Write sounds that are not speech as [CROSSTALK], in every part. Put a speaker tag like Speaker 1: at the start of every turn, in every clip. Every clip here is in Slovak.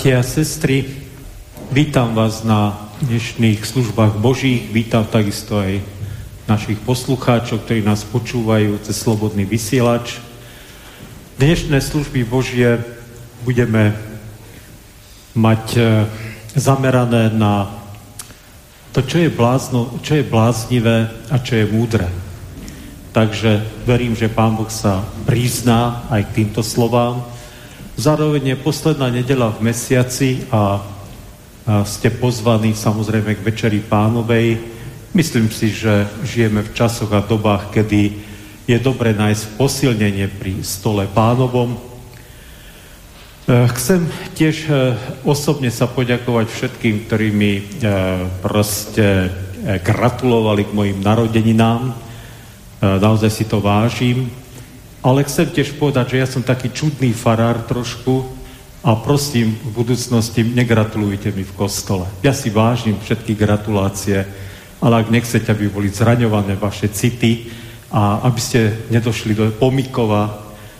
Speaker 1: Bratia a sestry, vítam vás na dnešných službách Božích, vítam takisto aj našich poslucháčov, ktorí nás počúvajú cez Slobodný vysielač. Dnešné služby Božie budeme mať e, zamerané na to, čo je, blázno, čo je bláznivé a čo je múdre. Takže verím, že Pán Boh sa prizná aj k týmto slovám. Zároveň je posledná nedela v mesiaci a ste pozvaní samozrejme k Večeri pánovej. Myslím si, že žijeme v časoch a dobách, kedy je dobre nájsť posilnenie pri stole pánovom. E, chcem tiež e, osobne sa poďakovať všetkým, ktorí mi e, proste gratulovali k mojim narodeninám. Naozaj si to vážim. Ale chcem tiež povedať, že ja som taký čudný farár trošku, a prosím, v budúcnosti negratulujte mi v kostole. Ja si vážim všetky gratulácie, ale ak nechcete, aby boli zraňované vaše city a aby ste nedošli do pomikova,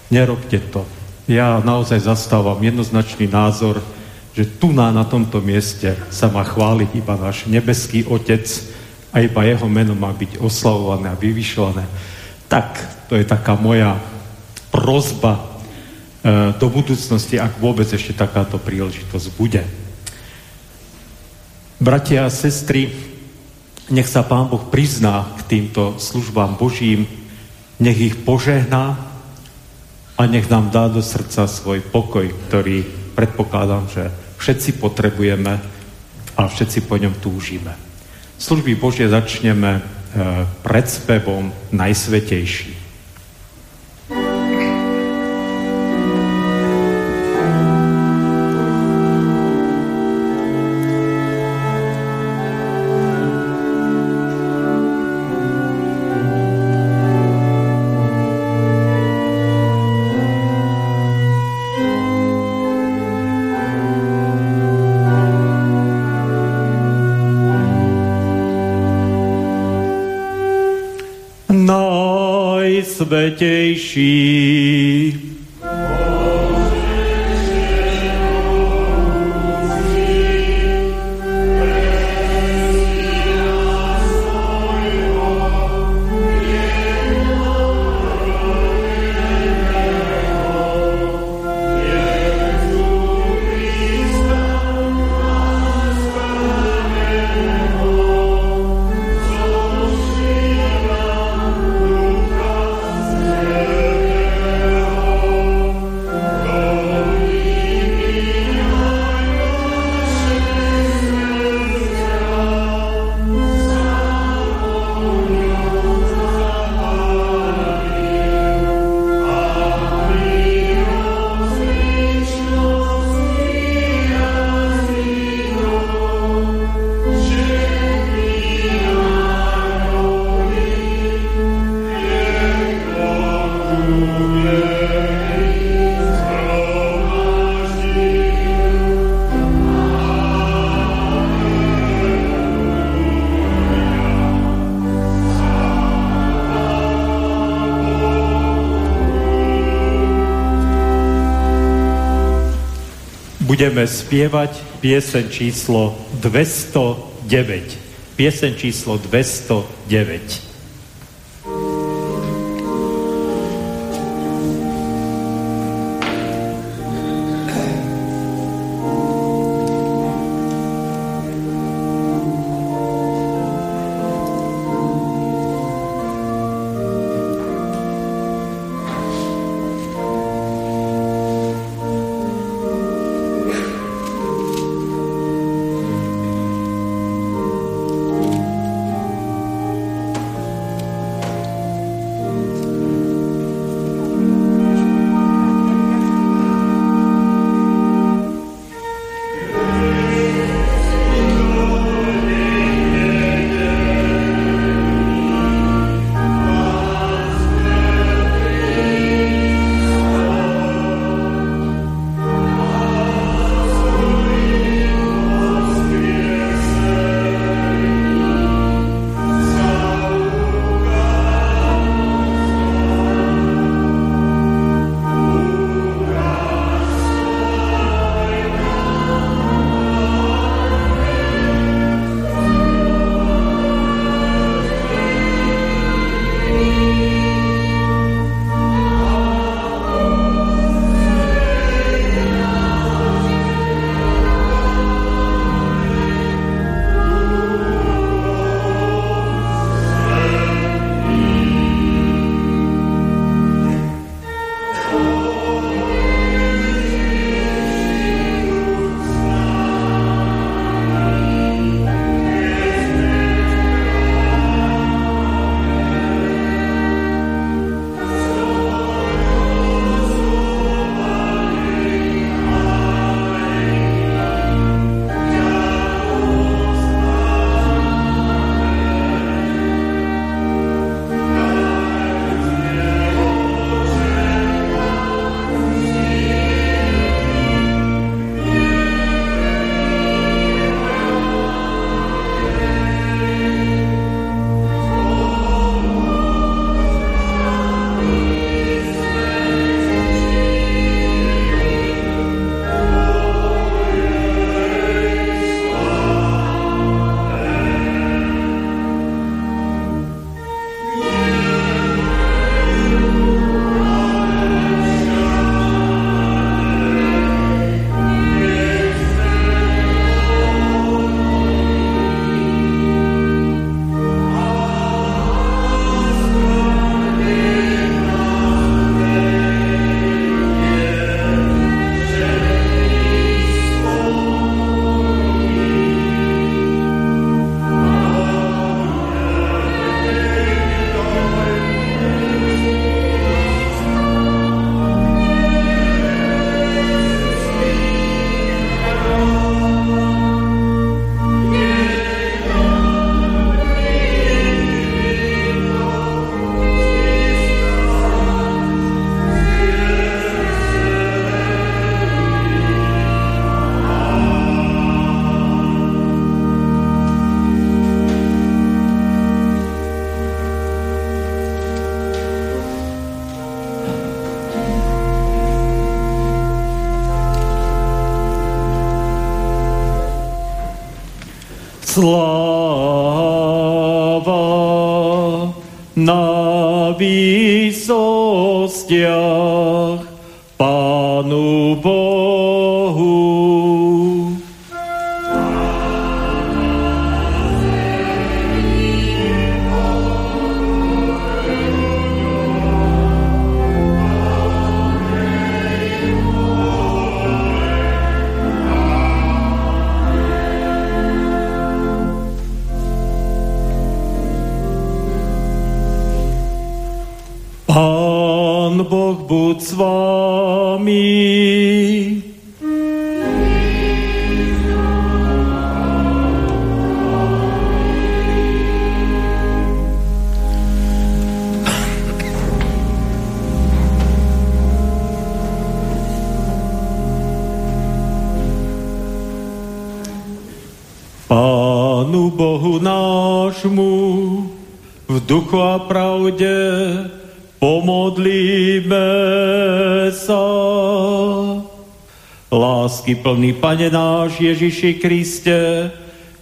Speaker 1: nerobte to. Ja naozaj zastávam jednoznačný názor, že tu na, na tomto mieste sa má chváliť iba náš nebeský Otec a iba jeho meno má byť oslavované a vyvyšované. Tak, to je taká moja prozba E, do budúcnosti, ak vôbec ešte takáto príležitosť bude. Bratia a sestry, nech sa Pán Boh prizná k týmto službám Božím, nech ich požehná a nech nám dá do srdca svoj pokoj, ktorý predpokladám, že všetci potrebujeme a všetci po ňom túžime. Služby Božie začneme pred spevom Najsvetejší. Najsvetejší. Budeme spievať piesen číslo 209. Piesen číslo 209. nášmu v duchu a pravde Pomodlíme sa. Lásky plný Pane náš Ježiši Kriste,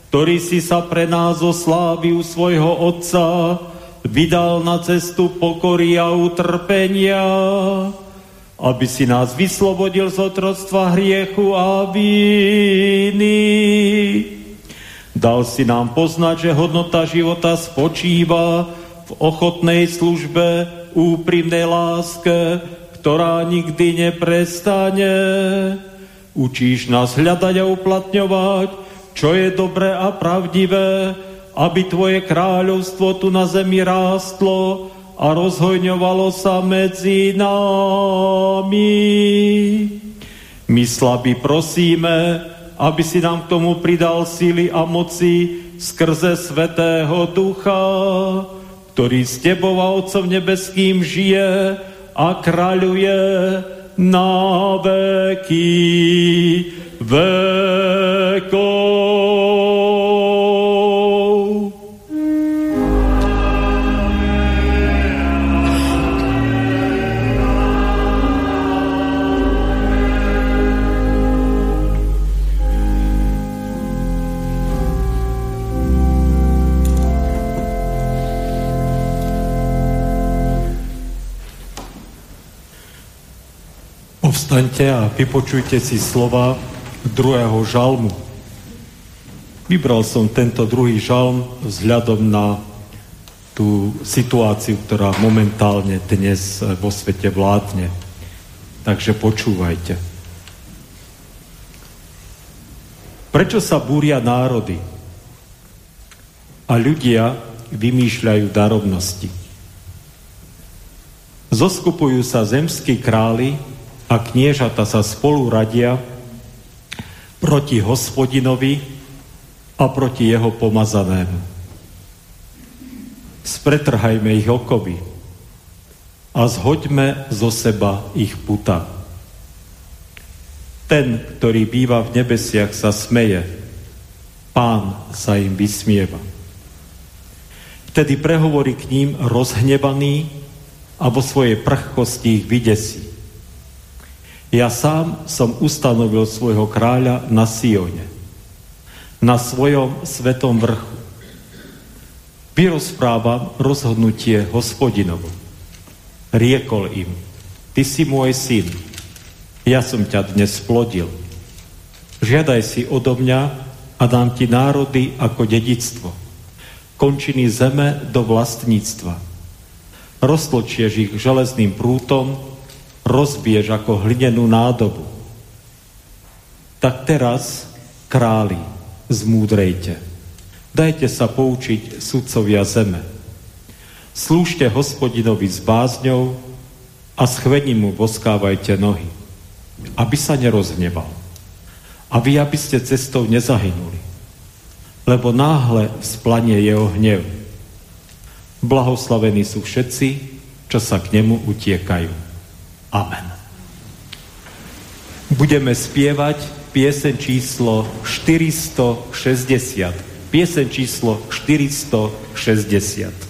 Speaker 1: ktorý si sa pre nás oslávil svojho Otca, vydal na cestu pokory a utrpenia, aby si nás vyslobodil z otroctva hriechu a víny. Dal si nám poznať, že hodnota života spočíva v ochotnej službe úprimnej láske, ktorá nikdy neprestane. Učíš nás hľadať a uplatňovať, čo je dobré a pravdivé, aby Tvoje kráľovstvo tu na zemi rástlo a rozhojňovalo sa medzi nami. My slabí prosíme, aby si nám k tomu pridal síly a moci skrze Svetého Ducha, ktorý s Tebou a Otcom Nebeským žije a kráľuje na veky vekov. Povstaňte a vypočujte si slova druhého žalmu. Vybral som tento druhý žalm vzhľadom na tú situáciu, ktorá momentálne dnes vo svete vládne. Takže počúvajte. Prečo sa búria národy a ľudia vymýšľajú darovnosti? Zoskupujú sa zemskí králi a kniežata sa spolu radia proti hospodinovi a proti jeho pomazanému. Spretrhajme ich okovy a zhoďme zo seba ich puta. Ten, ktorý býva v nebesiach, sa smeje. Pán sa im vysmieva. Vtedy prehovorí k ním rozhnevaný a vo svojej prchkosti ich vydesí. Ja sám som ustanovil svojho kráľa na Sione, na svojom svetom vrchu. Vyrozprávam rozhodnutie hospodinovo. Riekol im, ty si môj syn, ja som ťa dnes splodil. Žiadaj si odo mňa a dám ti národy ako dedictvo. Končiny zeme do vlastníctva. Roztločieš ich železným prútom rozbiež ako hlinenú nádobu. Tak teraz, králi, zmúdrejte. Dajte sa poučiť sudcovia zeme. Slúžte hospodinovi s bázňou a schvení mu voskávajte nohy, aby sa nerozhneval. A vy, aby ste cestou nezahynuli, lebo náhle vzplanie jeho hnev. Blahoslavení sú všetci, čo sa k nemu utiekajú. Amen. Budeme spievať piesen číslo 460. Piesen číslo 460.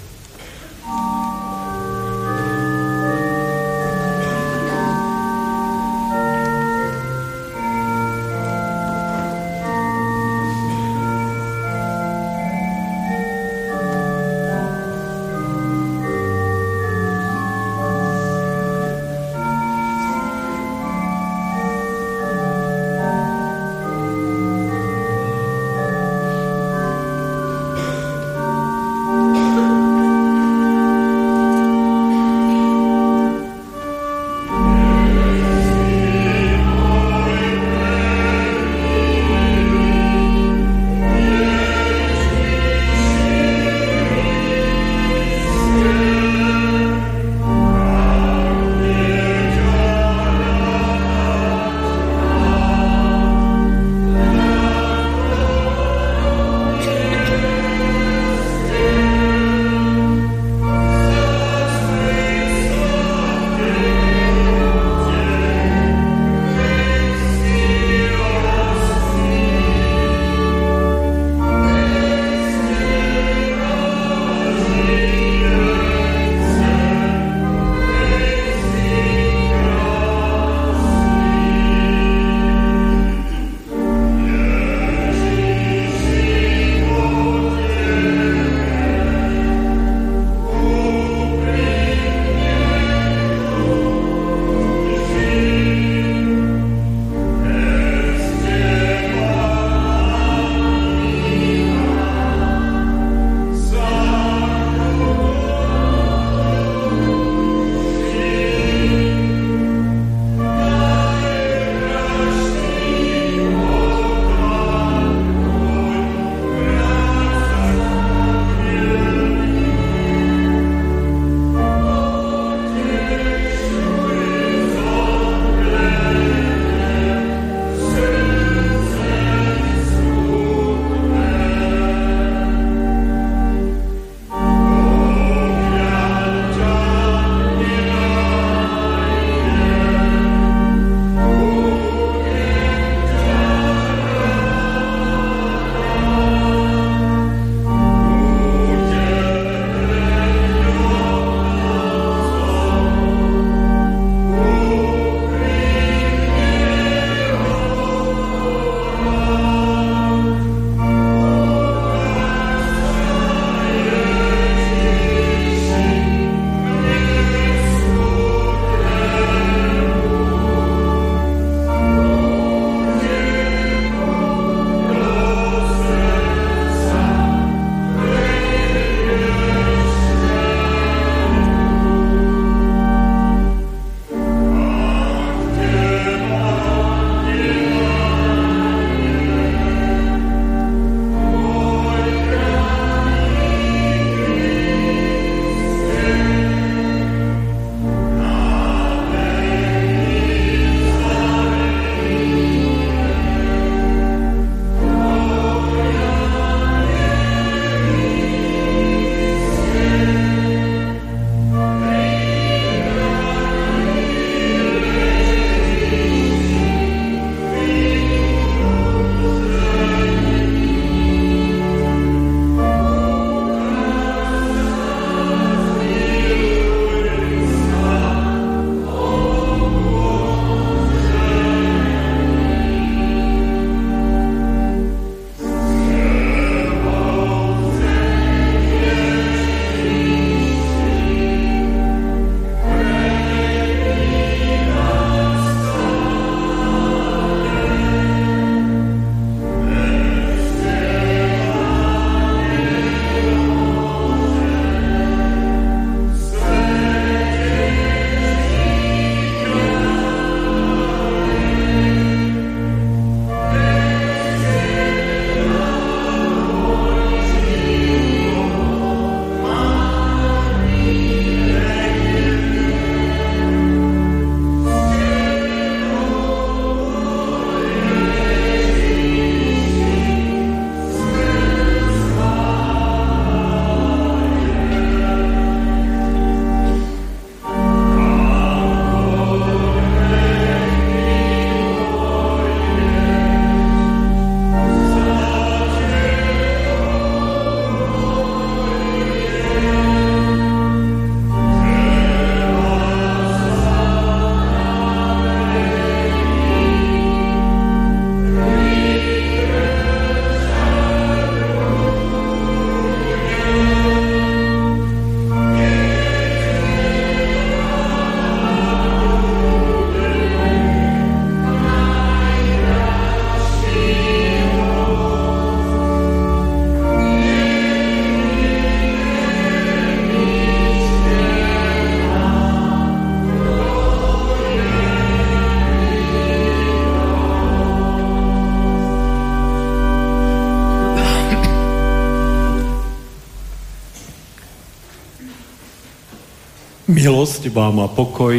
Speaker 1: Milosť vám a pokoj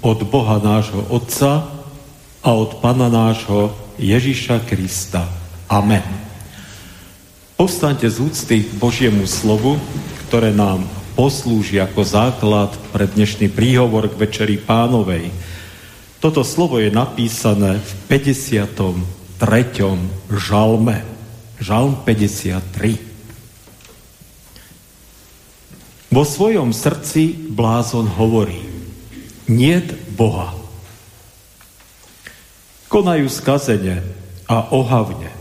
Speaker 1: od Boha nášho Otca a od Pana nášho Ježiša Krista. Amen. Povstaňte z úcty k Božiemu slovu, ktoré nám poslúži ako základ pre dnešný príhovor k Večeri Pánovej. Toto slovo je napísané v 53. žalme. Žalm 53. Vo svojom srdci blázon hovorí, niet Boha. Konajú skazene a ohavne.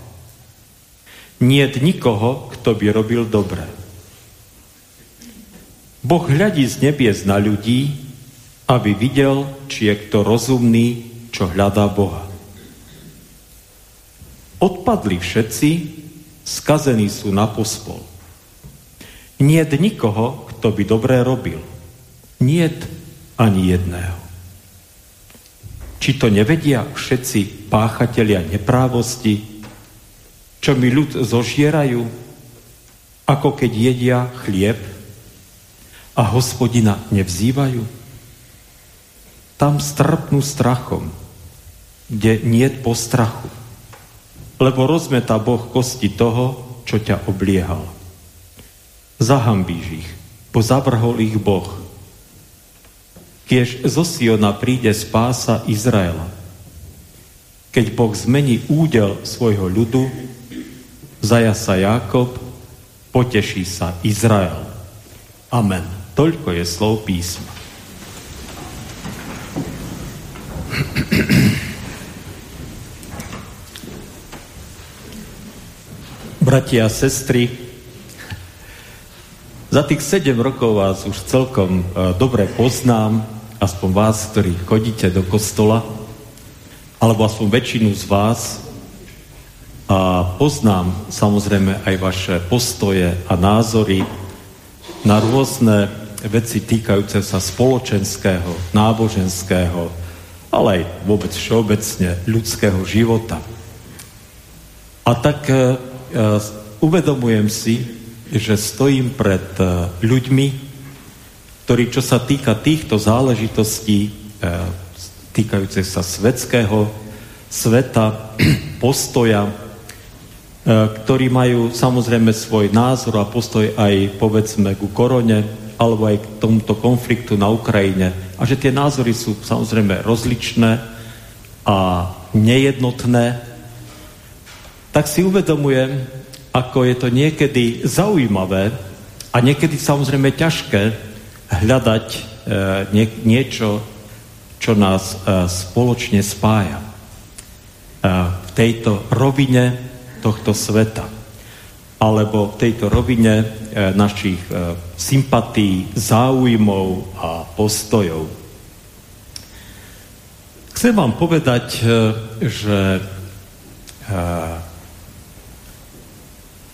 Speaker 1: Niet nikoho, kto by robil dobre. Boh hľadí z nebies na ľudí, aby videl, či je kto rozumný, čo hľadá Boha. Odpadli všetci, skazení sú na pospol. Nie nikoho, kto by dobré robil. Niet ani jedného. Či to nevedia všetci páchatelia neprávosti, čo mi ľud zožierajú, ako keď jedia chlieb a hospodina nevzývajú? Tam strpnú strachom, kde niet postrachu, lebo rozmetá Boh kosti toho, čo ťa obliehal. Zahambíš ich, pozavrhol ich Boh. Kiež zo Siona príde spása Izraela. Keď Boh zmení údel svojho ľudu, zaja sa Jákob, poteší sa Izrael. Amen. Toľko je slov písma. Bratia a sestry, za tých 7 rokov vás už celkom uh, dobre poznám, aspoň vás, ktorí chodíte do kostola, alebo aspoň väčšinu z vás. A poznám samozrejme aj vaše postoje a názory na rôzne veci týkajúce sa spoločenského, náboženského, ale aj vôbec všeobecne ľudského života. A tak uh, uvedomujem si, že stojím pred e, ľuďmi, ktorí, čo sa týka týchto záležitostí, e, týkajúce sa svetského sveta, [CLEARS THROAT] postoja, e, ktorí majú samozrejme svoj názor a postoj aj povedzme ku korone, alebo aj k tomuto konfliktu na Ukrajine. A že tie názory sú samozrejme rozličné a nejednotné, tak si uvedomujem, ako je to niekedy zaujímavé a niekedy samozrejme ťažké hľadať e, nie, niečo, čo nás e, spoločne spája e, v tejto rovine tohto sveta alebo v tejto rovine našich sympatí, záujmov a postojov. Chcem vám povedať, že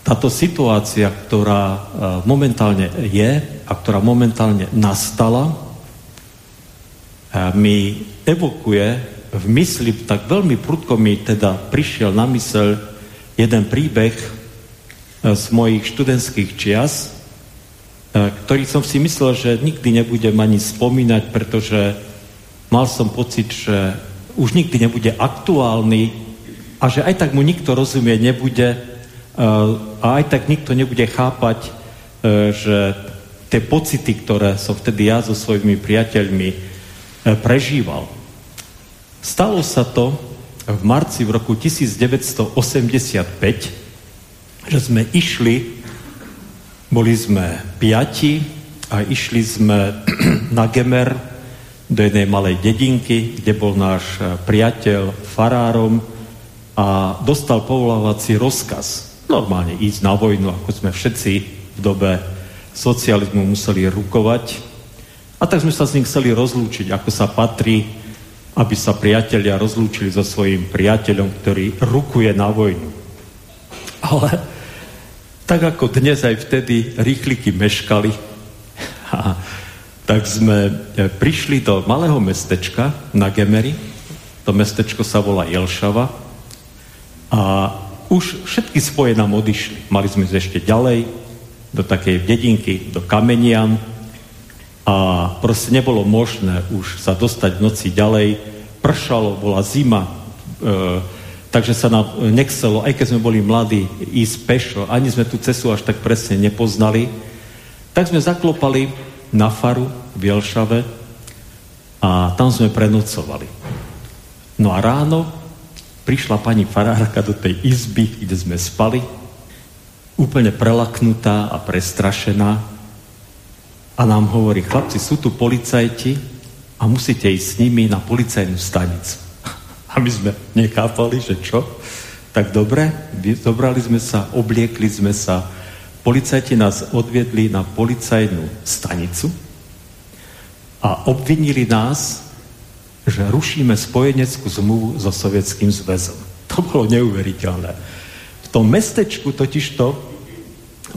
Speaker 1: táto situácia, ktorá e, momentálne je a ktorá momentálne nastala, e, mi evokuje v mysli, tak veľmi prudko mi teda prišiel na mysel jeden príbeh e, z mojich študentských čias, ktorý som si myslel, že nikdy nebudem ani spomínať, pretože mal som pocit, že už nikdy nebude aktuálny a že aj tak mu nikto rozumieť nebude, a aj tak nikto nebude chápať, e, že tie pocity, ktoré som vtedy ja so svojimi priateľmi e, prežíval. Stalo sa to v marci v roku 1985, že sme išli, boli sme piati a išli sme [CLEARS THROAT] na Gemer do jednej malej dedinky, kde bol náš priateľ farárom a dostal povolávací rozkaz normálne ísť na vojnu, ako sme všetci v dobe socializmu museli rukovať. A tak sme sa s ním chceli rozlúčiť, ako sa patrí, aby sa priatelia rozlúčili so svojím priateľom, ktorý rukuje na vojnu. Ale tak ako dnes aj vtedy rýchliky meškali, [LAUGHS] a, tak sme prišli do malého mestečka na Gemery. To mestečko sa volá Jelšava. A už všetky spoje nám odišli. Mali sme ešte ďalej, do takej dedinky, do Kamenian. a proste nebolo možné už sa dostať v noci ďalej. Pršalo, bola zima, e, takže sa nám nechcelo, aj keď sme boli mladí, ísť pešo, ani sme tú cestu až tak presne nepoznali, tak sme zaklopali na faru v Jelšave a tam sme prenocovali. No a ráno prišla pani farárka do tej izby, kde sme spali, úplne prelaknutá a prestrašená a nám hovorí, chlapci, sú tu policajti a musíte ísť s nimi na policajnú stanicu. [LAUGHS] A my sme nechápali, že čo? Tak dobre, zobrali sme sa, obliekli sme sa, policajti nás odviedli na policajnú stanicu a obvinili nás, že rušíme spojeneckú zmluvu so Sovietským zväzom. [LAUGHS] To bolo neuveriteľné. V tom mestečku totižto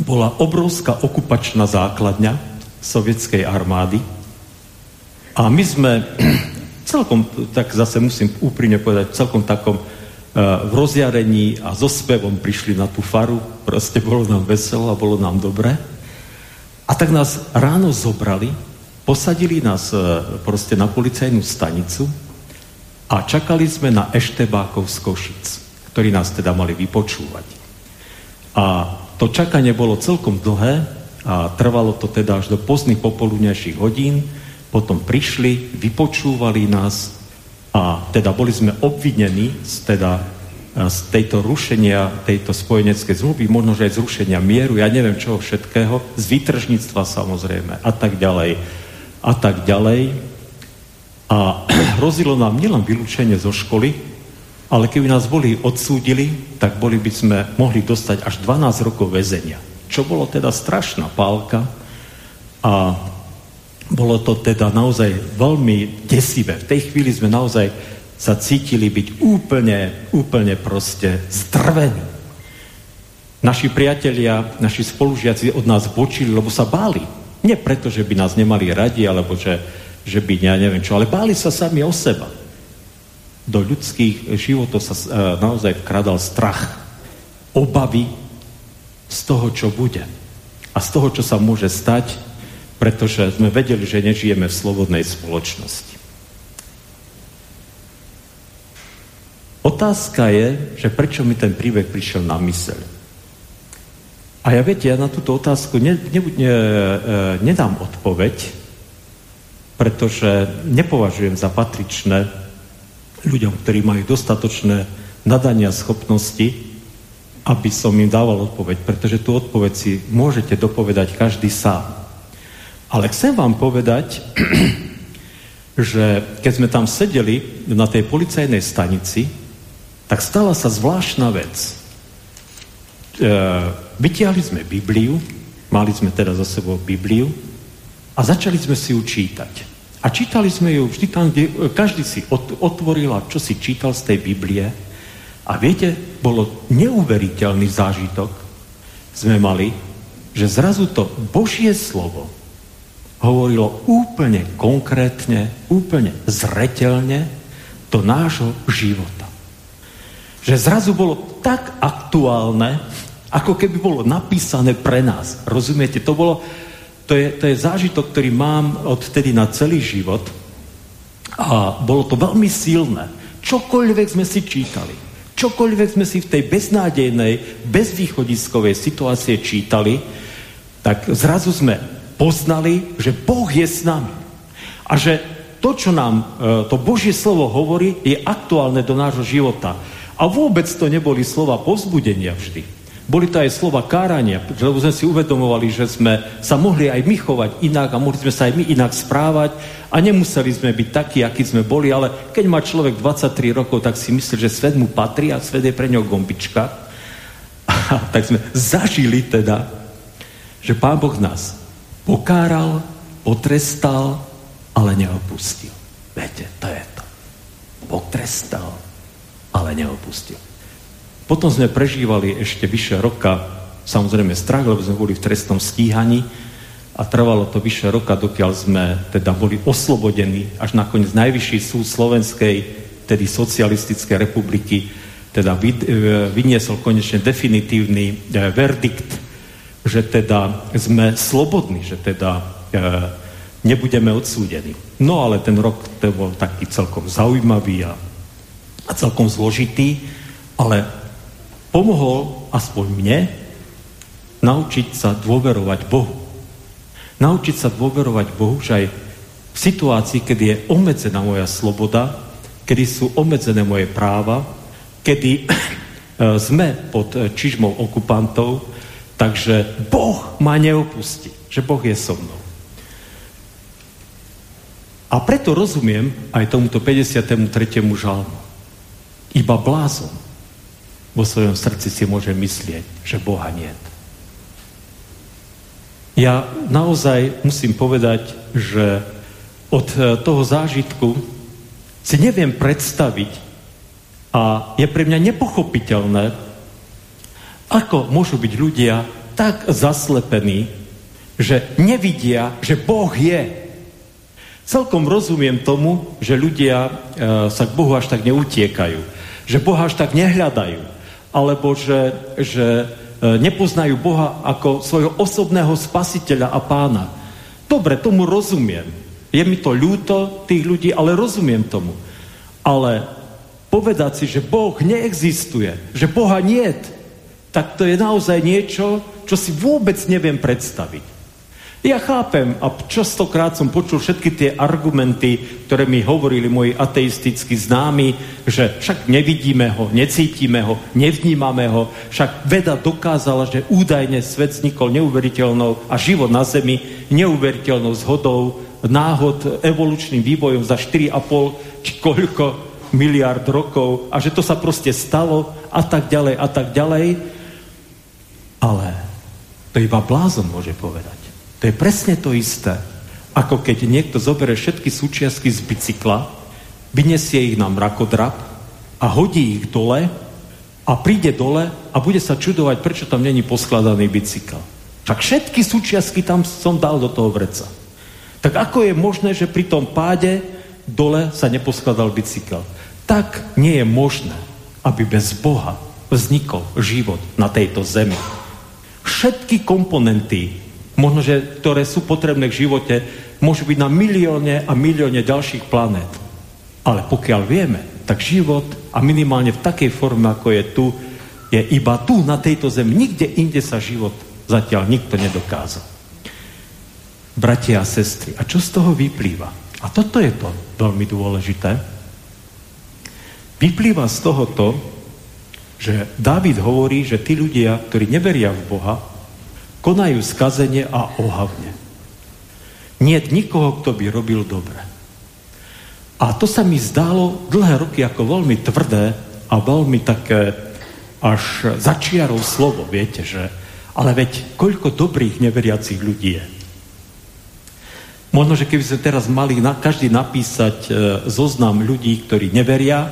Speaker 1: bola obrovská okupačná základňa sovietskej armády a my sme [CLEARS THROAT] celkom, tak zase musím úprimne povedať, celkom takom uh, v rozjarení a so spevom prišli na tú faru. Proste bolo nám veselo a bolo nám dobre. A tak nás ráno zobrali, posadili nás uh, proste na policajnú stanicu a čakali sme na Eštebákov z Košic, ktorí nás teda mali vypočúvať. A to čakanie bolo celkom dlhé a trvalo to teda až do pozdných popoludnejších hodín, potom prišli, vypočúvali nás a teda boli sme obvinení z, teda, z tejto rušenia, tejto spojeneckej zmluvy, možno, že aj zrušenia mieru, ja neviem čoho všetkého, z výtržníctva samozrejme a tak ďalej a tak ďalej. A [CLEARS THROAT] hrozilo nám nielen vylúčenie zo školy, ale keby nás boli odsúdili, tak boli by sme mohli dostať až 12 rokov väzenia. Čo bolo teda strašná pálka a bolo to teda naozaj veľmi desivé. V tej chvíli sme naozaj sa cítili byť úplne, úplne proste zdrvení. Naši priatelia, naši spolužiaci od nás bočili, lebo sa báli. Nie preto, že by nás nemali radi, alebo že, že by, ja neviem čo, ale báli sa sami o seba. Do ľudských životov sa uh, naozaj vkradal strach, obavy z toho, čo bude. A z toho, čo sa môže stať, pretože sme vedeli, že nežijeme v slobodnej spoločnosti. Otázka je, že prečo mi ten príbeh prišiel na myseľ. A ja viete, ja na túto otázku ne, ne, ne, e, nedám odpoveď, pretože nepovažujem za patričné ľuďom, ktorí majú dostatočné nadania schopnosti, aby som im dával odpoveď, pretože tú odpoveď si môžete dopovedať každý sám. Ale chcem vám povedať, [CLEARS THROAT] že keď sme tam sedeli na tej policajnej stanici, tak stala sa zvláštna vec. E, vytiahli sme Bibliu, mali sme teda za sebou Bibliu a začali sme si ju čítať. A čítali sme ju vždy tam, kde každý si otvoril a čo si čítal z tej Biblie. A viete, bolo neuveriteľný zážitok, sme mali, že zrazu to Božie slovo hovorilo úplne konkrétne, úplne zretelne do nášho života. Že zrazu bolo tak aktuálne, ako keby bolo napísané pre nás. Rozumiete? To, bolo, to, je, to je zážitok, ktorý mám odtedy na celý život a bolo to veľmi silné. Čokoľvek sme si čítali, čokoľvek sme si v tej beznádejnej, bezvýchodiskovej situácie čítali, tak zrazu sme poznali, že Boh je s nami. A že to, čo nám e, to Božie slovo hovorí, je aktuálne do nášho života. A vôbec to neboli slova povzbudenia vždy. Boli to aj slova kárania, lebo sme si uvedomovali, že sme sa mohli aj my chovať inak a mohli sme sa aj my inak správať a nemuseli sme byť takí, akí sme boli, ale keď má človek 23 rokov, tak si myslí, že svet mu patrí a svet je pre ňo gombička. [LAUGHS] A tak sme zažili teda, že Pán Boh nás pokáral, potrestal, ale neopustil. Viete, to je to. Potrestal, ale neopustil. Potom sme prežívali ešte vyše roka, samozrejme strach, lebo sme boli v trestnom stíhaní a trvalo to vyše roka, dokiaľ sme teda boli oslobodení, až nakoniec najvyšší súd Slovenskej, tedy socialistickej republiky, teda e, vyniesol konečne definitívny e, verdikt že teda sme slobodní, že teda e, nebudeme odsúdení. No ale ten rok to bol taký celkom zaujímavý a, a celkom zložitý, ale pomohol aspoň mne naučiť sa dôverovať Bohu. Naučiť sa dôverovať Bohu, že aj v situácii, kedy je obmedzená moja sloboda, kedy sú obmedzené moje práva, kedy [CLEARS THROAT] e, sme pod čižmou okupantov, takže Boh ma neopustí, že Boh je so mnou. A preto rozumiem aj tomuto 53. žalmu. Iba blázon vo svojom srdci si môže myslieť, že Boha nie. Ja naozaj musím povedať, že od e, toho zážitku si neviem predstaviť a je pre mňa nepochopiteľné, ako môžu byť ľudia tak zaslepení, že nevidia, že Boh je Celkom rozumiem tomu, že ľudia e, sa k Bohu až tak neutiekajú, že Boha až tak nehľadajú, alebo že, že e, nepoznajú Boha ako svojho osobného spasiteľa a pána. Dobre, tomu rozumiem. Je mi to ľúto tých ľudí, ale rozumiem tomu. Ale povedať si, že Boh neexistuje, že Boha niet, tak to je naozaj niečo, čo si vôbec neviem predstaviť. Ja chápem a častokrát som počul všetky tie argumenty, ktoré mi hovorili moji ateistickí známi, že však nevidíme ho, necítime ho, nevnímame ho, však veda dokázala, že údajne svet vznikol neuveriteľnou a život na Zemi neuveriteľnou zhodou náhod evolučným vývojom za 4,5 či koľko miliard rokov a že to sa proste stalo a tak ďalej a tak ďalej. Ale to iba blázon môže povedať. To je presne to isté, ako keď niekto zoberie všetky súčiastky z bicykla, vyniesie ich na mrakodrap a hodí ich dole a príde dole a bude sa čudovať, prečo tam není poskladaný bicykel. Však všetky súčiastky tam som dal do toho vreca. Tak ako je možné, že pri tom páde dole sa neposkladal bicykel? Tak nie je možné, aby bez Boha vznikol život na tejto zemi. Všetky komponenty možno, že ktoré sú potrebné v živote, môžu byť na milióne a milióne ďalších planét. Ale pokiaľ vieme, tak život a minimálne v takej forme, ako je tu, je iba tu, na tejto zemi. Nikde inde sa život zatiaľ nikto nedokázal. Bratia a sestry, a čo z toho vyplýva? A toto je to veľmi dôležité. Vyplýva z toho to, že Dávid hovorí, že tí ľudia, ktorí neveria v Boha, konajú skazenie a ohavne. Nie nikoho, kto by robil dobre. A to sa mi zdálo dlhé roky ako veľmi tvrdé a veľmi také až začiarov slovo, viete, že ale veď koľko dobrých neveriacich ľudí je. Možno, že keby sme teraz mali na, každý napísať e, zoznam ľudí, ktorí neveria,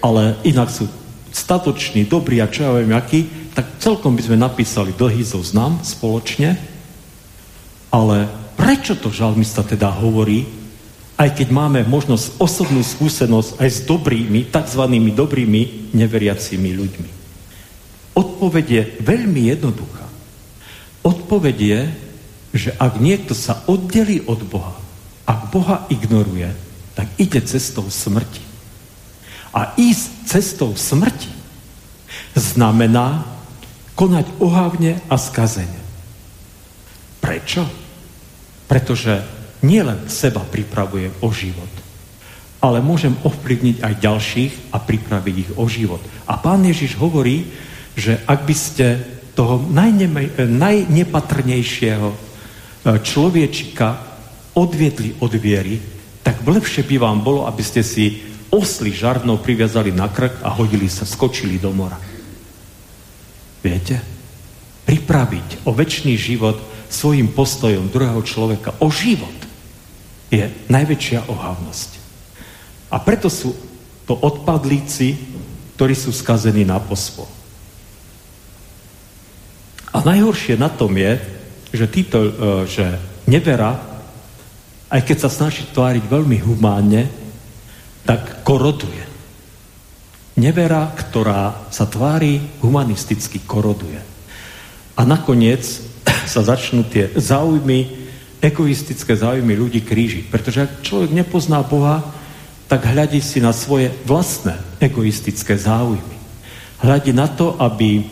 Speaker 1: ale inak sú statoční, dobrí a čo ja viem aký, tak celkom by sme napísali dlhý zoznam spoločne, ale prečo to žalmista teda hovorí, aj keď máme možnosť osobnú skúsenosť aj s dobrými, tzv. dobrými neveriacimi ľuďmi. Odpoveď je veľmi jednoduchá. Odpoveď je, že ak niekto sa oddelí od Boha, ak Boha ignoruje, tak ide cestou smrti. A ísť cestou smrti znamená konať ohavne a skazene. Prečo? Pretože nielen seba pripravujem o život, ale môžem ovplyvniť aj ďalších a pripraviť ich o život. A pán Ježiš hovorí, že ak by ste toho najnepatrnejšieho e, človečika odviedli od viery, tak lepšie by vám bolo, aby ste si osly žarnou priviazali na krk a hodili sa, skočili do mora. Viete? Pripraviť o väčší život svojim postojom druhého človeka, o život, je najväčšia ohavnosť. A preto sú to odpadlíci, ktorí sú skazení na pospol. A najhoršie na tom je, že títo, e, že nevera, aj keď sa snaží tváriť veľmi humánne, tak koroduje. Nevera, ktorá sa tvári humanisticky, koroduje. A nakoniec [CLEARS THROAT] sa začnú tie záujmy egoistické záujmy ľudí krížiť. Pretože ak človek nepozná Boha, tak hľadí si na svoje vlastné egoistické záujmy. Hľadí na to, aby,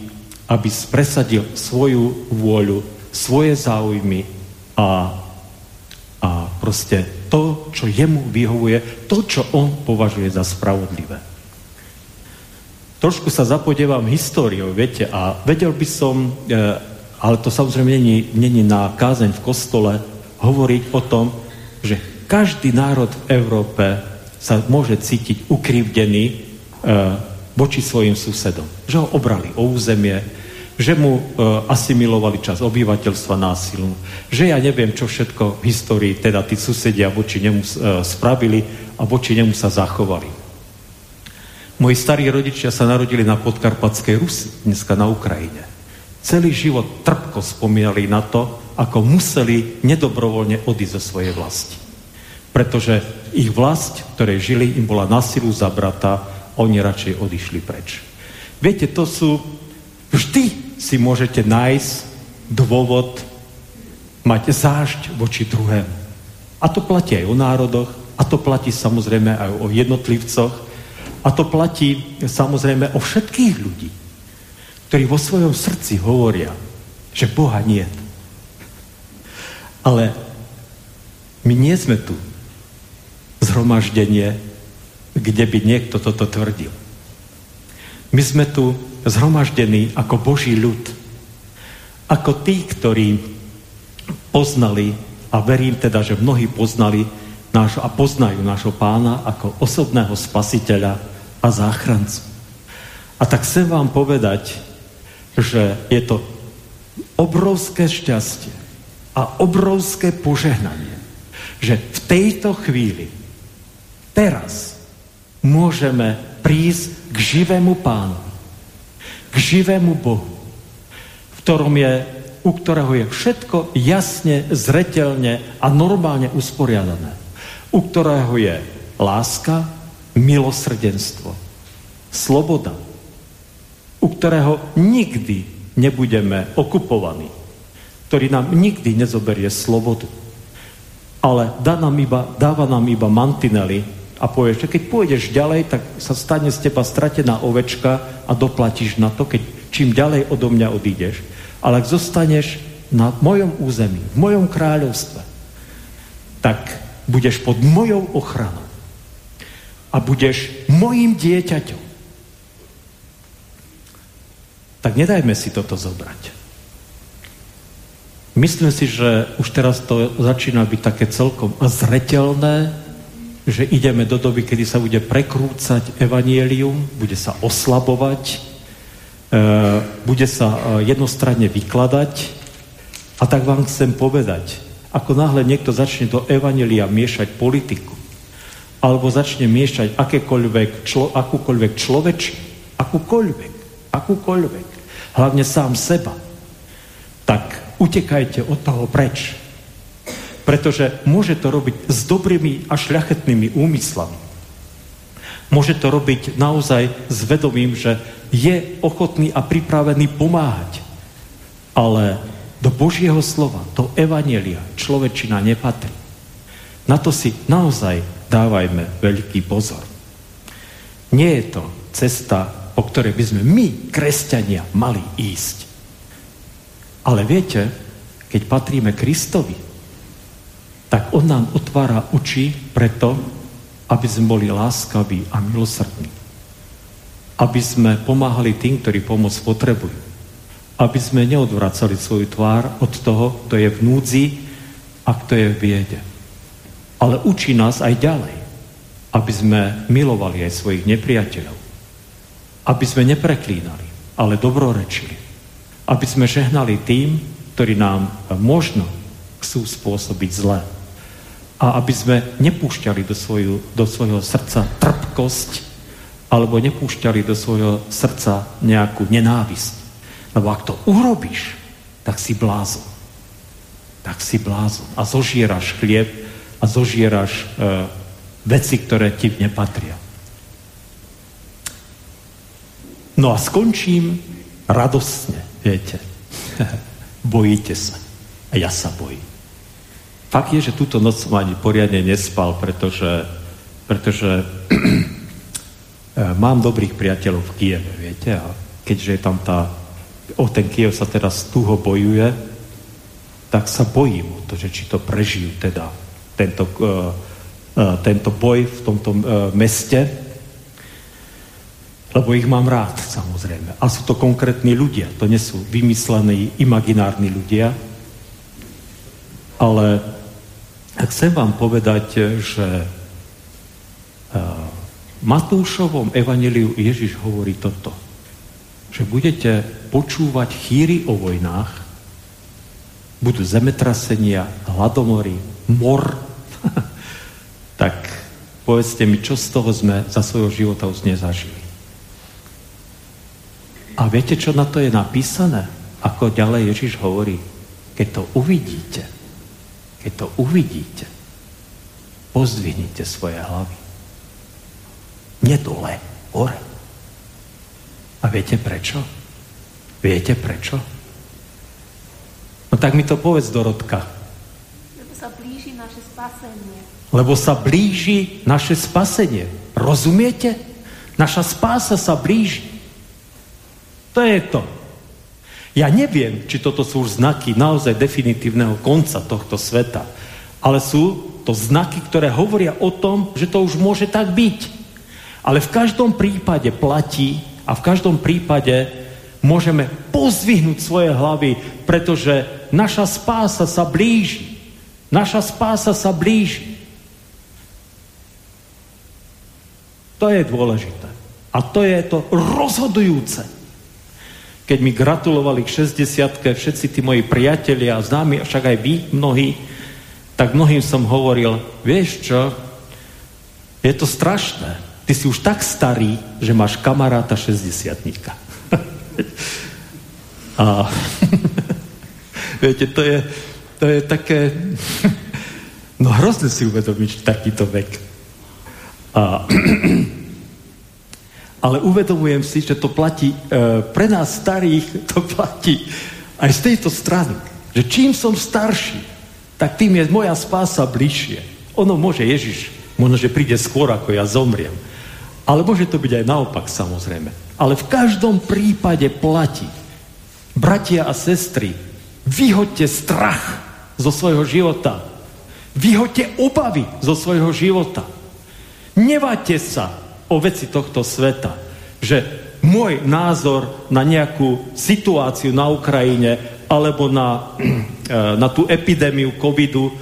Speaker 1: aby presadil svoju vôľu, svoje záujmy a, a proste to, čo jemu vyhovuje, to, čo on považuje za spravodlivé. Trošku sa zapodievam históriou, viete, a vedel by som, e, ale to samozrejme není, není na kázeň v kostole, hovoriť o tom, že každý národ v Európe sa môže cítiť ukrivdený e, voči svojim susedom. Že ho obrali o územie, že mu e, asimilovali čas obyvateľstva násilnú, že ja neviem, čo všetko v histórii teda tí susedia voči nemu e, spravili a voči nemu sa zachovali. Moji starí rodičia sa narodili na podkarpatskej Rusi, dneska na Ukrajine. Celý život trpko spomínali na to, ako museli nedobrovoľne odísť zo svojej vlasti. Pretože ich vlast, ktorej žili, im bola na silu zabratá, oni radšej odišli preč. Viete, to sú... Vždy si môžete nájsť dôvod mať zášť voči druhému. A to platí aj o národoch, a to platí samozrejme aj o jednotlivcoch, a to platí samozrejme o všetkých ľudí, ktorí vo svojom srdci hovoria, že Boha nie. Ale my nie sme tu zhromaždenie, kde by niekto toto tvrdil. My sme tu zhromaždení ako Boží ľud. Ako tí, ktorí poznali, a verím teda, že mnohí poznali nášho, a poznajú nášho pána ako osobného spasiteľa a záchrancu. A tak chcem vám povedať, že je to obrovské šťastie a obrovské požehnanie, že v tejto chvíli teraz môžeme prísť k živému pánu, k živému Bohu, v ktorom je, u ktorého je všetko jasne, zretelne a normálne usporiadané. U ktorého je láska, milosrdenstvo, sloboda, u ktorého nikdy nebudeme okupovaní, ktorý nám nikdy nezoberie slobodu, ale dá nám iba, dáva nám iba mantinely a povie, že keď pôjdeš ďalej, tak sa stane z teba stratená ovečka a doplatíš na to, keď čím ďalej odo mňa odídeš. Ale ak zostaneš na mojom území, v mojom kráľovstve, tak budeš pod mojou ochranou a budeš mojim dieťaťom. Tak nedajme si toto zobrať. Myslím si, že už teraz to začína byť také celkom zretelné, že ideme do doby, kedy sa bude prekrúcať evanielium, bude sa oslabovať, e, bude sa e, jednostranne vykladať. A tak vám chcem povedať, ako náhle niekto začne do evanielia miešať politiku, alebo začne miešať akékoľvek člo, akúkoľvek človeči, akúkoľvek, akúkoľvek, hlavne sám seba, tak utekajte od toho preč. Pretože môže to robiť s dobrými a šľachetnými úmyslami. Môže to robiť naozaj s vedomím, že je ochotný a pripravený pomáhať. Ale do Božieho slova, do Evanelia človečina nepatrí. Na to si naozaj dávajme veľký pozor. Nie je to cesta, po ktorej by sme my, kresťania, mali ísť. Ale viete, keď patríme Kristovi, tak On nám otvára oči preto, aby sme boli láskaví a milosrdní. Aby sme pomáhali tým, ktorí pomoc potrebujú. Aby sme neodvracali svoju tvár od toho, kto je v núdzi a kto je v biede. Ale učí nás aj ďalej, aby sme milovali aj svojich nepriateľov. Aby sme nepreklínali, ale dobrorečili aby sme žehnali tým, ktorí nám možno chcú spôsobiť zle. A aby sme nepúšťali do, svoju, do svojho srdca trpkosť alebo nepúšťali do svojho srdca nejakú nenávisť. Lebo ak to urobíš, tak si blázon. Tak si blázon. A zožieraš chlieb a zožieraš e, veci, ktoré ti nepatria. No a skončím radostne. Viete, [LAUGHS] bojíte sa. A ja sa bojím. fakt je, že túto noc som ani poriadne nespal, pretože, pretože [CLEARS THROAT] mám dobrých priateľov v Kieve, viete, a keďže je tam tá, o ten Kiev sa teraz tuho bojuje, tak sa bojím o to, že či to prežijú teda tento, uh, uh, tento boj v tomto uh, meste, lebo ich mám rád, samozrejme. A sú to konkrétni ľudia, to nie sú vymyslení, imaginárni ľudia, ale chcem vám povedať, že v Matúšovom evaneliu Ježiš hovorí toto, že budete počúvať chýry o vojnách, budú zemetrasenia, hladomory, mor, povedzte mi, čo z toho sme za svojho života už nezažili. A viete, čo na to je napísané? Ako ďalej Ježiš hovorí, keď to uvidíte, keď to uvidíte, pozdvihnite svoje hlavy. Nie hore. A viete prečo? Viete prečo? No tak mi to povedz, Dorotka.
Speaker 2: Lebo sa blíži naše spasenie.
Speaker 1: Lebo sa blíži naše spasenie. Rozumiete? Naša spása sa blíži. To je to. Ja neviem, či toto sú znaky naozaj definitívneho konca tohto sveta, ale sú to znaky, ktoré hovoria o tom, že to už môže tak byť. Ale v každom prípade platí a v každom prípade môžeme pozvihnúť svoje hlavy, pretože naša spása sa blíži. Naša spása sa blíži. To je dôležité. A to je to rozhodujúce. Keď mi gratulovali k 60 všetci tí moji priatelia a známi, však aj vy mnohí, tak mnohým som hovoril, vieš čo, je to strašné. Ty si už tak starý, že máš kamaráta 60 [LAUGHS] A [LAUGHS] viete, to je, to je také, [LAUGHS] no hrozne si uvedomiť takýto vek. A [CLEARS THROAT] ale uvedomujem si, že to platí e, pre nás starých, [LAUGHS] to platí aj z tejto strany. Že čím som starší, tak tým je moja spása bližšie. Ono môže Ježiš, možno, že príde skôr, ako ja zomriem. Ale môže to byť aj naopak, samozrejme. Ale v každom prípade platí. Bratia a sestry, vyhoďte strach zo svojho života. Vyhoďte obavy zo svojho života. Neváte sa o veci tohto sveta. Že môj názor na nejakú situáciu na Ukrajine alebo na, [CLEARS THROAT] na tú epidémiu covidu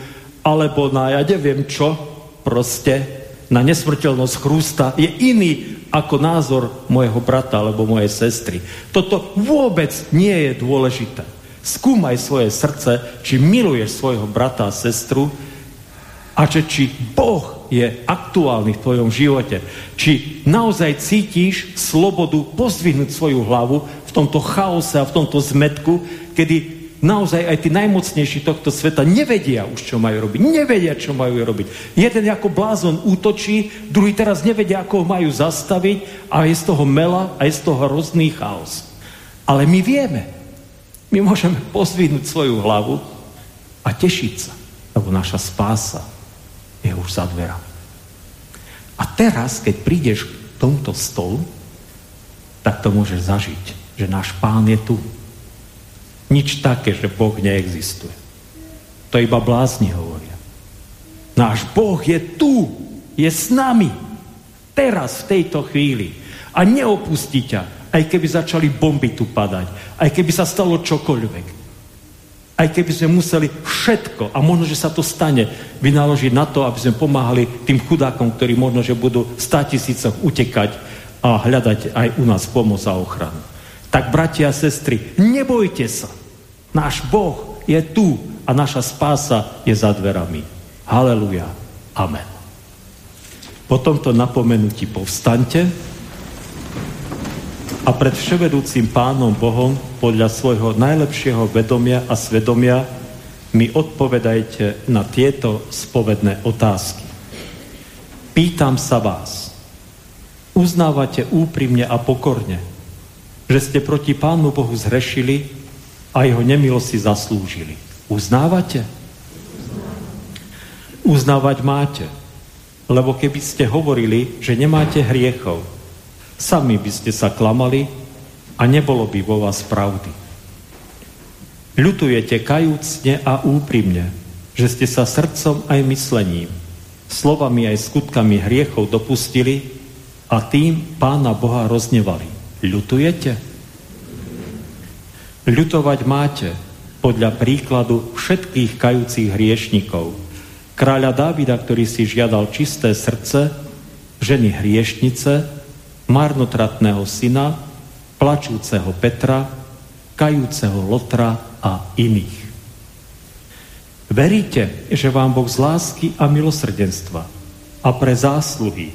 Speaker 1: alebo na ja neviem čo proste, na nesmrteľnosť chrústa je iný ako názor môjho brata alebo mojej sestry. Toto vôbec nie je dôležité. Skúmaj svoje srdce, či miluješ svojho brata a sestru a že či Boh je aktuálny v tvojom živote. Či naozaj cítiš slobodu pozdvihnúť svoju hlavu v tomto chaose a v tomto zmetku, kedy naozaj aj tí najmocnejší tohto sveta nevedia už, čo majú robiť. Nevedia, čo majú robiť. Jeden ako blázon útočí, druhý teraz nevedia, ako ho majú zastaviť a je z toho mela a je z toho hrozný chaos. Ale my vieme. My môžeme pozdvihnúť svoju hlavu a tešiť sa, lebo naša spása je už za dverami. A teraz, keď prídeš k tomuto stolu, tak to môžeš zažiť, že náš pán je tu. Nič také, že Boh neexistuje. To iba blázni hovoria. Náš Boh je tu, je s nami. Teraz, v tejto chvíli. A neopustí ťa, aj keby začali bomby tu padať, aj keby sa stalo čokoľvek. Aj keby sme museli všetko, a možno, že sa to stane, vynaložiť na to, aby sme pomáhali tým chudákom, ktorí možno, že budú v tisícoch utekať a hľadať aj u nás pomoc a ochranu. Tak, bratia a sestry, nebojte sa. Náš Boh je tu a naša spása je za dverami. Haleluja. Amen. Po tomto napomenutí povstante a pred vševedúcim pánom Bohom podľa svojho najlepšieho vedomia a svedomia mi odpovedajte na tieto spovedné otázky. Pýtam sa vás, uznávate úprimne a pokorne, že ste proti Pánu Bohu zhrešili a jeho nemilo si zaslúžili. Uznávate? Uznávať máte, lebo keby ste hovorili, že nemáte hriechov, sami by ste sa klamali a nebolo by vo vás pravdy. Ľutujete kajúcne a úprimne, že ste sa srdcom aj myslením, slovami aj skutkami hriechov dopustili a tým Pána Boha roznevali. Ľutujete? Ľutovať máte podľa príkladu všetkých kajúcich hriešnikov. Kráľa Dávida, ktorý si žiadal čisté srdce, ženy hriešnice, marnotratného syna, plačúceho Petra, kajúceho Lotra a iných. Veríte, že vám Boh z lásky a milosrdenstva a pre zásluhy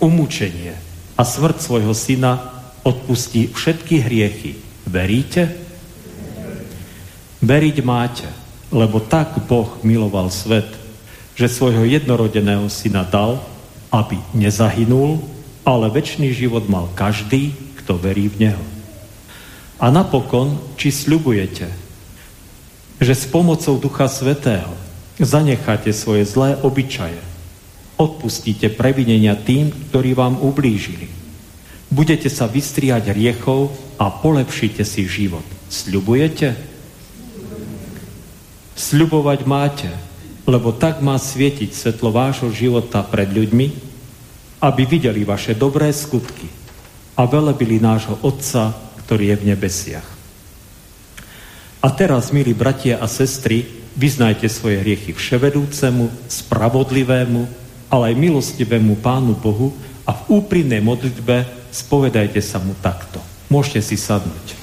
Speaker 1: umúčenie a smrť svojho syna odpustí všetky hriechy. Veríte? Veriť máte, lebo tak Boh miloval svet, že svojho jednorodeného syna dal, aby nezahynul, ale väčší život mal každý, kto verí v Neho. A napokon, či sľubujete, že s pomocou Ducha Svetého zanecháte svoje zlé obyčaje, Odpustíte previnenia tým, ktorí vám ublížili. Budete sa vystriať riechov a polepšite si život. Sľubujete? Sľubovať máte, lebo tak má svietiť svetlo vášho života pred ľuďmi, aby videli vaše dobré skutky a velebili nášho Otca, ktorý je v nebesiach. A teraz, milí bratia a sestry, vyznajte svoje hriechy vševedúcemu, spravodlivému, ale aj milostivému Pánu Bohu a v úprimnej modlitbe spovedajte sa mu takto. Môžete si sadnúť.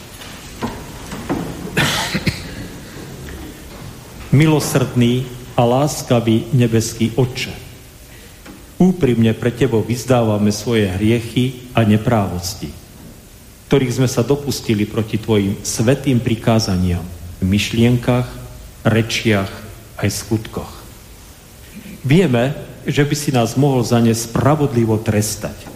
Speaker 1: Milosrdný a láskavý nebeský Otče, úprimne pre Tebo vyzdávame svoje hriechy a neprávosti, ktorých sme sa dopustili proti Tvojim svetým prikázaniam v myšlienkach, rečiach aj skutkoch. Vieme, že by si nás mohol za ne spravodlivo trestať.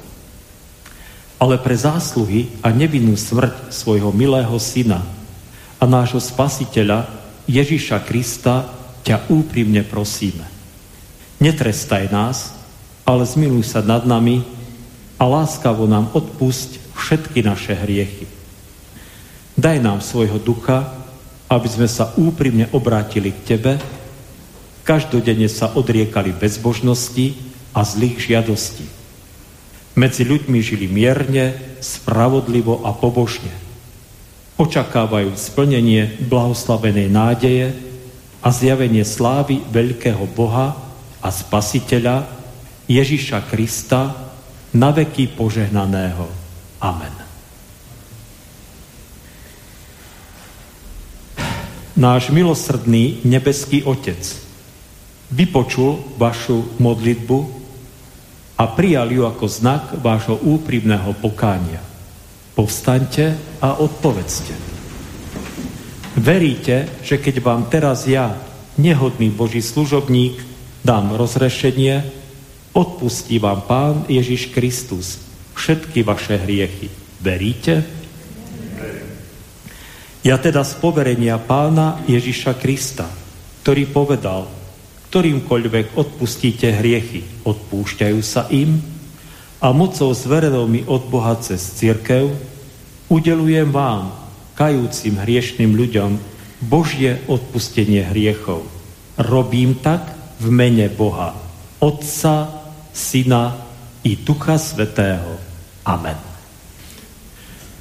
Speaker 1: Ale pre zásluhy a nevinnú smrť svojho milého syna a nášho spasiteľa Ježiša Krista ťa úprimne prosíme. Netrestaj nás, ale zmiluj sa nad nami a láskavo nám odpusť všetky naše hriechy. Daj nám svojho ducha, aby sme sa úprimne obrátili k Tebe Každodenne sa odriekali bezbožnosti a zlých žiadostí. Medzi ľuďmi žili mierne, spravodlivo a pobožne. Očakávajú splnenie blahoslavenej nádeje a zjavenie slávy veľkého Boha a Spasiteľa Ježiša Krista, na veky požehnaného. Amen. Náš milosrdný nebeský Otec – vypočul vašu modlitbu a prijal ju ako znak vášho úprimného pokánia. Povstaňte a odpovedzte. Veríte, že keď vám teraz ja, nehodný Boží služobník, dám rozrešenie, odpustí vám Pán Ježiš Kristus všetky vaše hriechy. Veríte? Ja teda z poverenia Pána Ježiša Krista, ktorý povedal, ktorýmkoľvek odpustíte hriechy, odpúšťajú sa im a mocou zverenou mi od Boha cez církev udelujem vám, kajúcim hriešným ľuďom, Božie odpustenie hriechov. Robím tak v mene Boha, Otca, Syna i Ducha Svetého. Amen.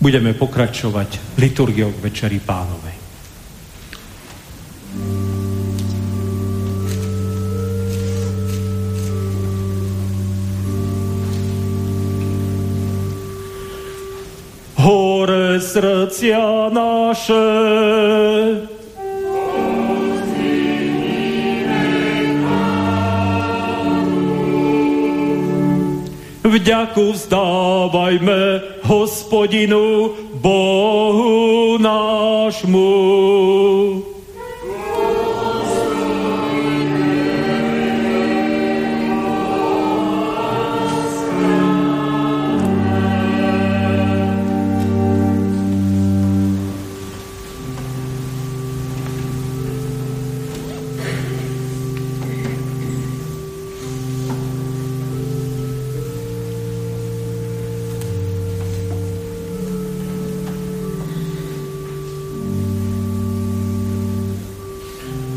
Speaker 1: Budeme pokračovať liturgiou k Večeri Pánovej. hore srdcia naše. Vďaku vzdávajme hospodinu Bohu nášmu.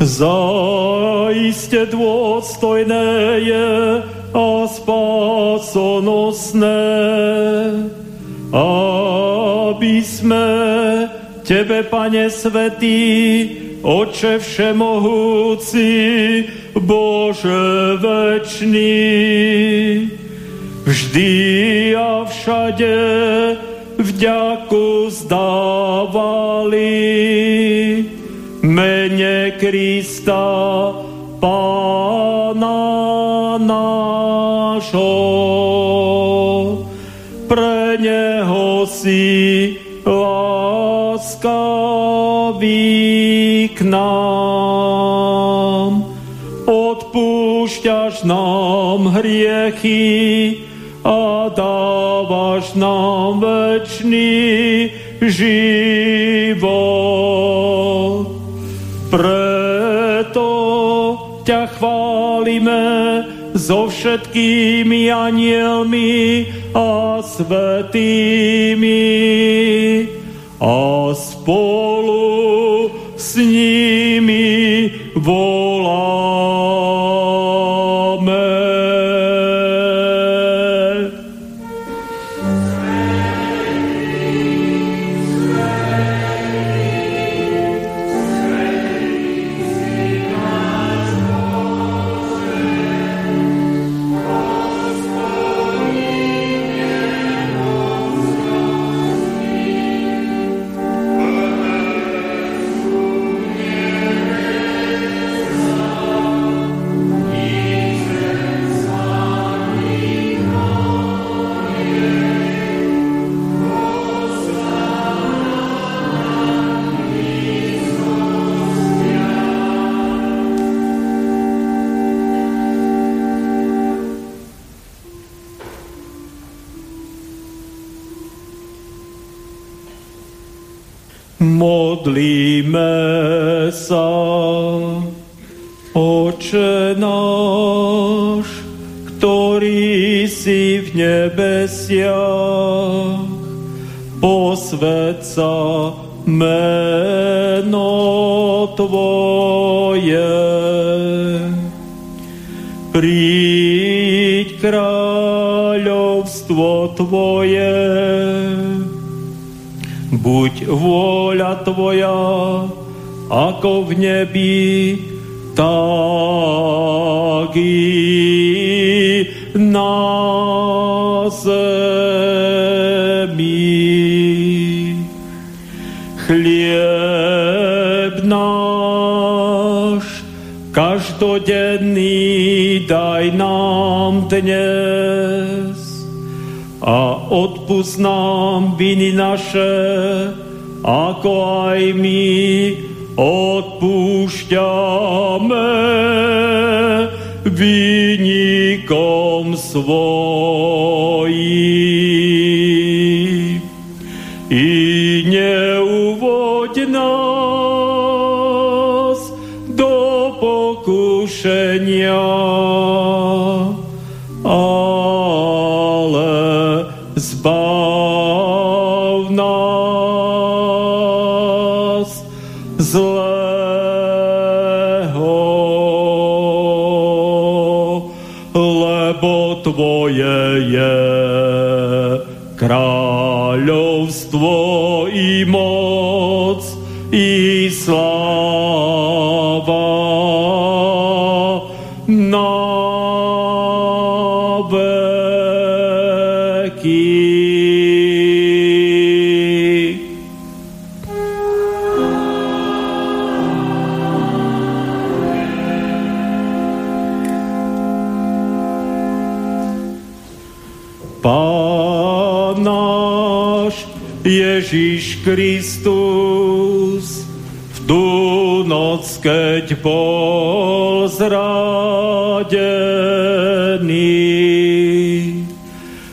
Speaker 1: Zaiste dôstojné je a spásonosné, aby sme Tebe, Pane Svetý, Oče Všemohúci, Bože večný, vždy a všade vďaku zdávali mene Krista, Pána nášho. Pre Neho si láskavý k nám. Odpúšťaš nám hriechy a dávaš nám večný život. Chválime so všetkými anielmi a svetými. A kráľovstvo Tvoje, Buď vôľa Tvoja, ako v nebi, tak i na zemi. Každodenný daj nám dnes a odpust nám viny naše, ako aj my odpúšťame vynikom svojím. Tvoje je kráľovstvo Ježiš Kristus v tú noc, keď bol zradený,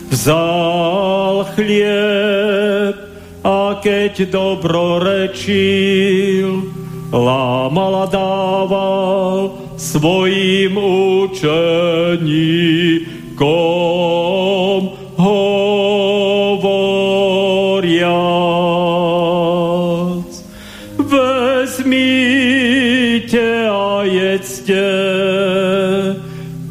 Speaker 1: vzal chlieb a keď dobro rečil, lámal a dával svojim učeníkom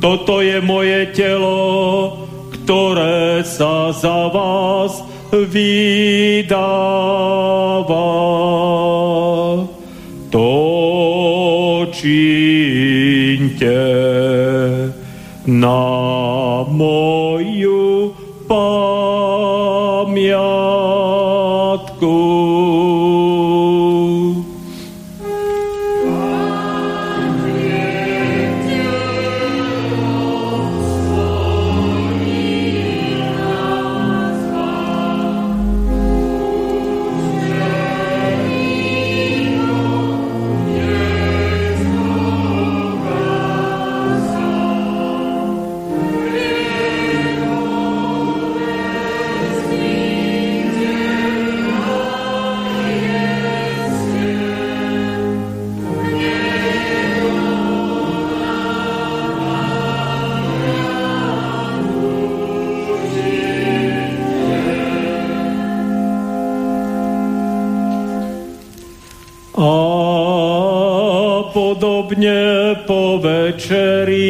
Speaker 1: Toto je moje telo, ktoré sa za vás vydáva. To činte na moju pamiatku. Podobne po večeri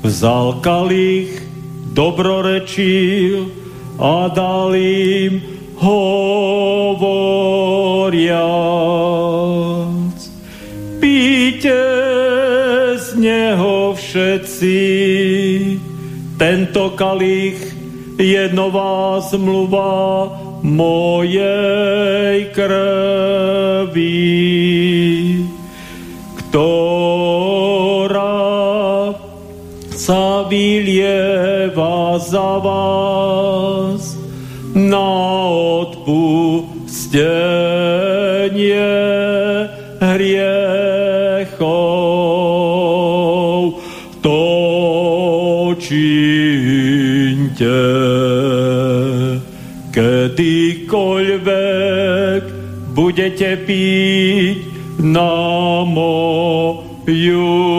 Speaker 1: vzal kalich, dobrorečil a dal im hovoriac. Píte z neho všetci, tento kalich je nová zmluva mojej krvi vás na odpustenie hriechov. To činte kedykoľvek budete piť na moju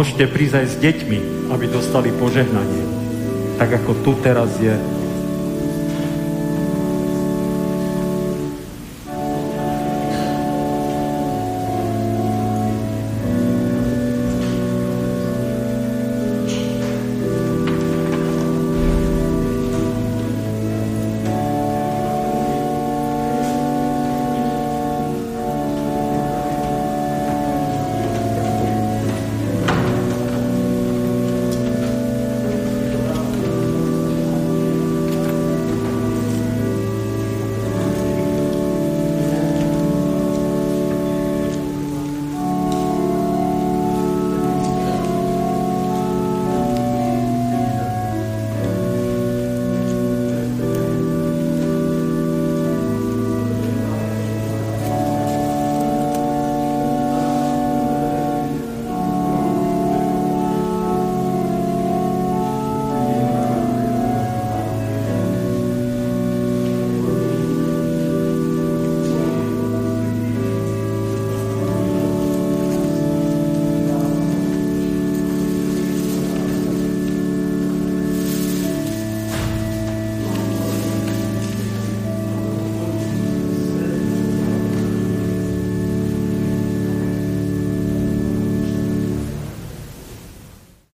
Speaker 1: Môžete prísť aj s deťmi, aby dostali požehnanie. Tak ako tu teraz je